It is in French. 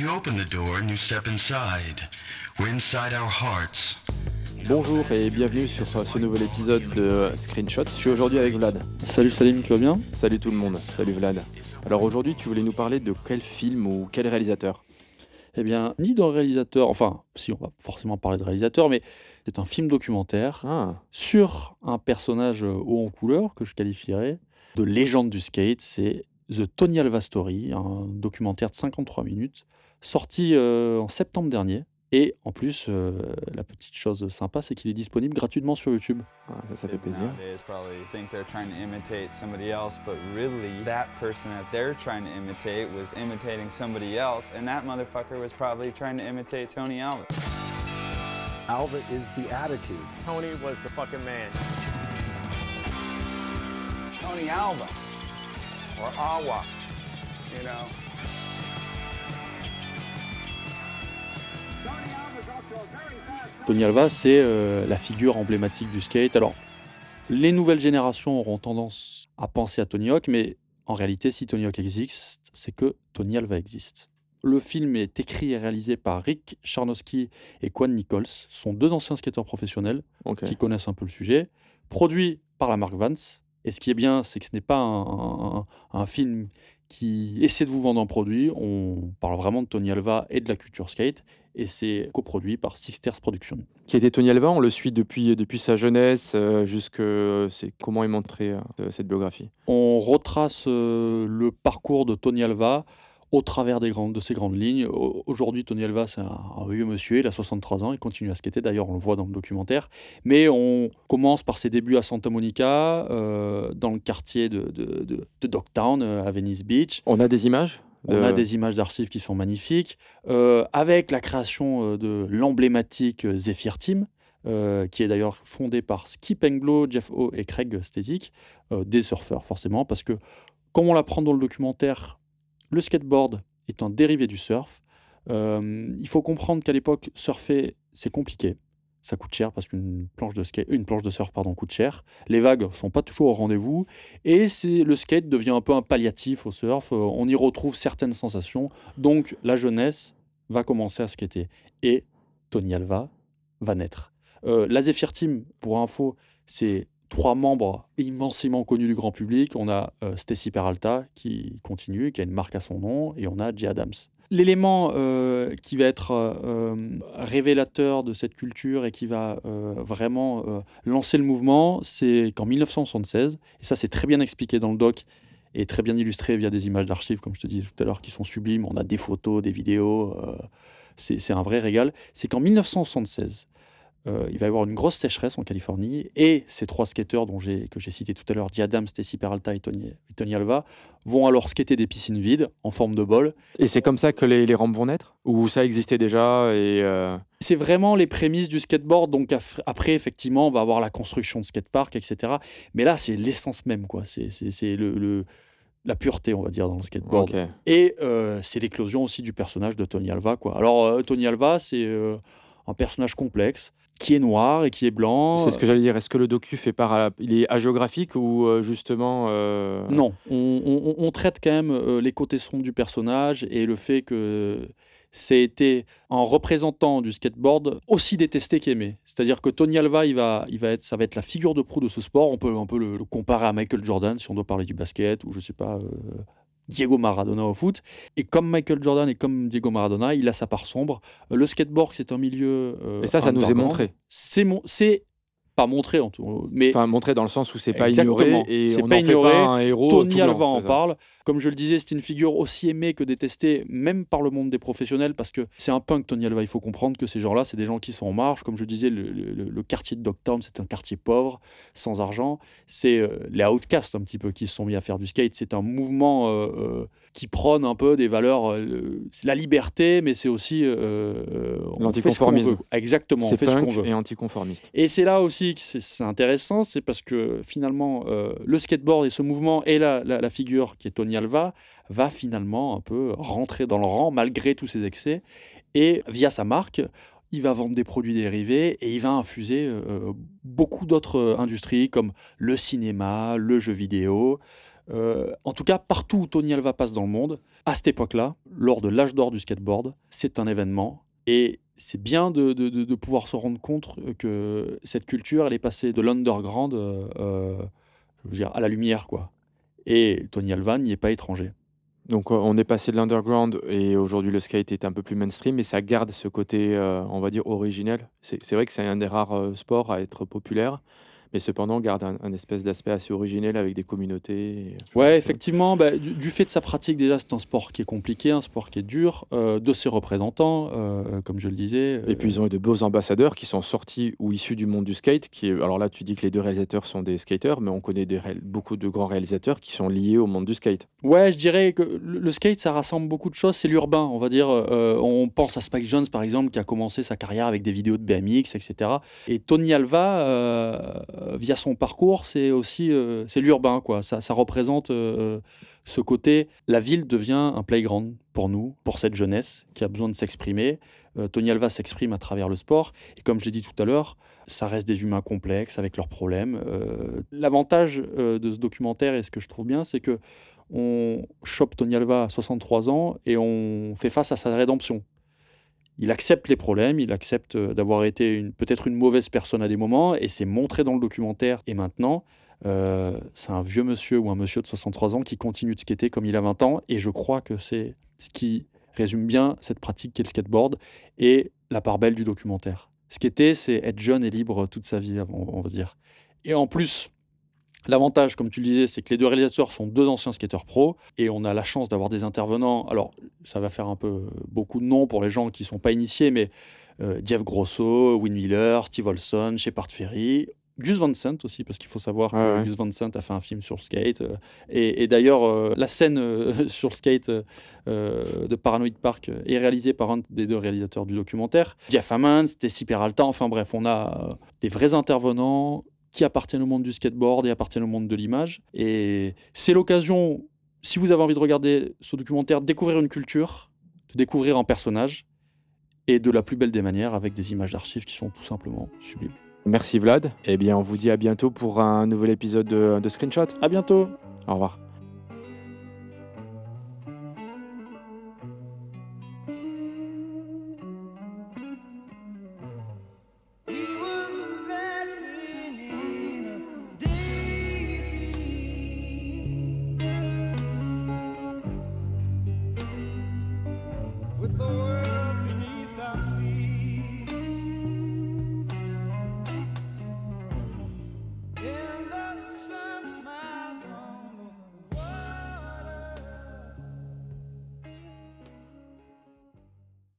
you open the door and you step inside. We're inside our hearts. Bonjour et bienvenue sur ce nouvel épisode de Screenshot. Je suis aujourd'hui avec Vlad. Salut Salim, tu vas bien? Salut tout le monde. Salut Vlad. Alors aujourd'hui, tu voulais nous parler de quel film ou quel réalisateur? Eh bien, ni le réalisateur, enfin, si on va forcément parler de réalisateur, mais c'est un film documentaire Ah, sur un personnage euh, haut en couleur que je qualifierais de légende du skate. C'est The Tony Alva Story, un documentaire de 53 minutes, sorti euh, en septembre dernier. Et en plus, euh, la petite chose sympa, c'est qu'il est disponible gratuitement sur YouTube. ah, ça, ça fait plaisir. Nowadays probably think they're trying to imitate somebody else, but really that person that they're trying to imitate was imitating somebody else, and that motherfucker was probably trying to imitate Tony Alva. Alva is the attitude. Tony was the fucking man. Tony Alva or Awa, you know. Tony Alva, c'est euh, la figure emblématique du skate. Alors, les nouvelles générations auront tendance à penser à Tony Hawk, mais en réalité, si Tony Hawk existe, c'est que Tony Alva existe. Le film est écrit et réalisé par Rick Charnowski et Quan Nichols, sont deux anciens skateurs professionnels qui connaissent un peu le sujet, produit par la marque Vance. Et ce qui est bien, c'est que ce n'est pas un, un- un film qui essaie de vous vendre un produit. On parle vraiment de Tony Alva et de la culture skate. Et c'est coproduit par Sixters Productions. Qui était Tony Alva On le suit depuis, depuis sa jeunesse euh, jusque. C'est comment est montrée euh, cette biographie? On retrace euh, le parcours de Tony Alva au travers des grandes, de ses grandes lignes. Au- Aujourd'hui, Tony Alva, c'est un, un vieux monsieur, il a 63 ans, il continue à skater, d'ailleurs on le voit dans le documentaire. Mais on commence par ses débuts à Santa Monica, euh, dans le quartier de, de, de- de Dogtown, euh, à Venice Beach. On a des images On a des images d'archives qui sont magnifiques, euh, avec la création de l'emblématique Zephyr Team, euh, qui est d'ailleurs fondé par Skip Englo, Jeff O et Craig euh, des surfeurs forcément, parce que comme on l'apprend dans le documentaire, le skateboard un dérivé du surf. Euh, il faut comprendre qu'à l'époque, surfer, c'est compliqué. Ça coûte cher parce qu'une planche de skate, une planche de surf pardon coûte cher. Les vagues sont pas toujours au rendez-vous et le skate devient un peu un palliatif au surf. On y retrouve certaines sensations. Donc la jeunesse va commencer à skater et Tony Alva va naître. Euh, la Zephyr Team, pour info, c'est trois membres immensément connus du grand public. On a euh, Stacy Peralta qui continue, qui a une marque à son nom, et on a Jay Adams. L'élément euh, qui va être euh, révélateur de cette culture et qui va vraiment lancer le mouvement, c'est qu'en 1976, et ça c'est très bien expliqué dans le doc et très bien illustré via des images d'archives, comme je te disais tout à l'heure, qui sont sublimes, on a des photos, des vidéos, c'est un vrai régal, c'est qu'en 1976, euh, il va y avoir une grosse sécheresse en Californie et ces trois skateurs dont j'ai, que j'ai cités tout à l'heure, Jay Adams, Stacy Peralta et Tony, et Tony Alva, vont alors skater des piscines vides en forme de bol. Et c'est comme ça que les, les rampes vont naître? Ou ça existait déjà et euh, C'est vraiment les prémices du skateboard. Donc après, effectivement, on va avoir la construction de skatepark, etc. Mais là, c'est l'essence même, quoi. C'est, c'est, c'est le, le- la pureté, on va dire, dans le skateboard. Et euh, c'est l'éclosion aussi du personnage de Tony Alva. Quoi. Alors, euh, Tony Alva, c'est euh, un personnage complexe qui est noir et qui est blanc. C'est ce que j'allais dire. Est-ce que le docu fait part à la... Il est hagiographique ou euh, justement euh, Non, on, on- on traite quand même euh, les côtés sombres du personnage et le fait que c'est été un représentant du skateboard aussi détesté qu'aimé. C'est-à-dire que Tony Alva, il va, il va être, ça va être la figure de proue de ce sport. On peut un peu le, le comparer à Michael Jordan si on doit parler du basket ou je sais pas. euh, Diego Maradona au foot. Et comme Michael Jordan et comme Diego Maradona, il a sa part sombre. Euh, Le skateboard, c'est un milieu. euh, Et ça, ça nous est montré. C'est mon, c'est pas montré en tout, mais Enfin, montré dans le sens où c'est pas ignoré et C'est on pas n'en fait ignoré. pas un héros. Tony Alva en parle. Comme je le disais, c'est une figure aussi aimée que détestée, même par le monde des professionnels, parce que c'est un punk, Tony Alva. Il faut comprendre que ces gens-là, c'est des gens qui sont en marche. Comme je disais, le, le- le quartier de Dogtown, c'est un quartier pauvre, sans argent. C'est euh, les outcasts un petit peu qui se sont mis à faire du skate. C'est un mouvement euh, euh, qui prône un peu des valeurs. euh, la liberté, mais c'est aussi euh, euh, on fait ce qu'on L'anticonformisme. veut. Exactement, on C'est fait ce qu'on veut. et anticonformiste. Et c'est là aussi que c'est- intéressant, c'est parce que finalement, euh, le skateboard et ce mouvement et la, la- la figure qui est Tony Alva va finalement un peu rentrer dans le rang malgré tous ses excès. Et via sa marque, il va vendre des produits dérivés et il va infuser euh, beaucoup d'autres euh, industries comme le cinéma, le jeu vidéo. Euh, en tout cas, partout où Tony Alva passe dans le monde, à cette époque-là, lors de l'âge d'or du skateboard, c'est un événement. Et c'est bien de, pouvoir se rendre compte que cette culture, elle est passée de l'underground euh, euh, à la lumière, quoi. Et Tony Alva n'y est pas étranger. Donc on est passé de l'underground et aujourd'hui le skate est un peu plus mainstream, mais ça garde ce côté, on va dire, originel. C'est vrai que c'est un des rares sports à être populaire, mais cependant garde un, un espèce d'aspect assez originel avec des communautés. et- Ouais, effectivement, bah, du, du fait de sa pratique, déjà, c'est un sport qui est compliqué, un sport qui est dur, euh, de ses représentants, euh, comme je le disais. Et puis ils ont eu de beaux ambassadeurs qui sont sortis ou issus du monde du skate. Qui alors là, tu dis que les deux réalisateurs sont des skaters, mais on connaît des réal- beaucoup de grands réalisateurs qui sont liés au monde du skate. Ouais, je dirais que le, skate, ça rassemble beaucoup de choses. C'est l'urbain, on va dire. euh, on pense à Spike Jones, par exemple, qui a commencé sa carrière avec des vidéos de BMX, etc. Et Tony Alva, euh, via son parcours, c'est aussi euh, c'est l'urbain, quoi. Ça, représente euh, ce côté. La ville devient un playground pour nous, pour cette jeunesse qui a besoin de s'exprimer. Euh, Tony Alva s'exprime à travers le sport. Et comme je l'ai dit tout à l'heure, ça reste des humains complexes avec leurs problèmes. Euh, L'avantage euh, de ce documentaire, et ce que je trouve bien, c'est que on chope Tony Alva à 63 ans et on fait face à sa rédemption. Il accepte les problèmes, il accepte euh, d'avoir été peut-être une mauvaise personne à des moments, et c'est montré dans le documentaire. Et maintenant, euh, c'est un vieux monsieur ou un monsieur de 63 ans qui continue de skater comme il a 20 ans, et je crois que c'est ce qui résume bien cette pratique qu'est le skateboard et la part belle du documentaire. Skater, c'est être jeune et libre toute sa vie, on va dire. Et en plus, L'avantage, comme tu le disais, c'est que les deux réalisateurs sont deux anciens skateurs pro et on a la chance d'avoir des intervenants. Alors, ça va faire un peu beaucoup de noms pour les gens qui ne sont pas initiés, mais euh, Jeff Grosso, Win Miller, Steve Olson, Shepard Ferry, Gus Van Sant aussi, parce qu'il faut savoir que ouais. Gus Van Sant a fait un film sur le skate. euh, et, et d'ailleurs, euh, la scène euh, sur le skate euh, euh, de Paranoid Park est réalisée par un des deux réalisateurs du documentaire. Jeff Hammond, Stacy Peralta, enfin bref, on a euh, des vrais intervenants qui appartiennent au monde du skateboard et appartiennent au monde de l'image. Et c'est l'occasion, si vous avez envie de regarder ce documentaire, de découvrir une culture, de découvrir un personnage, et de la plus belle des manières, avec des images d'archives qui sont tout simplement sublimes. Merci Vlad. Eh bien, on vous dit à bientôt pour un nouvel épisode de, de Screenshot. À bientôt Au revoir.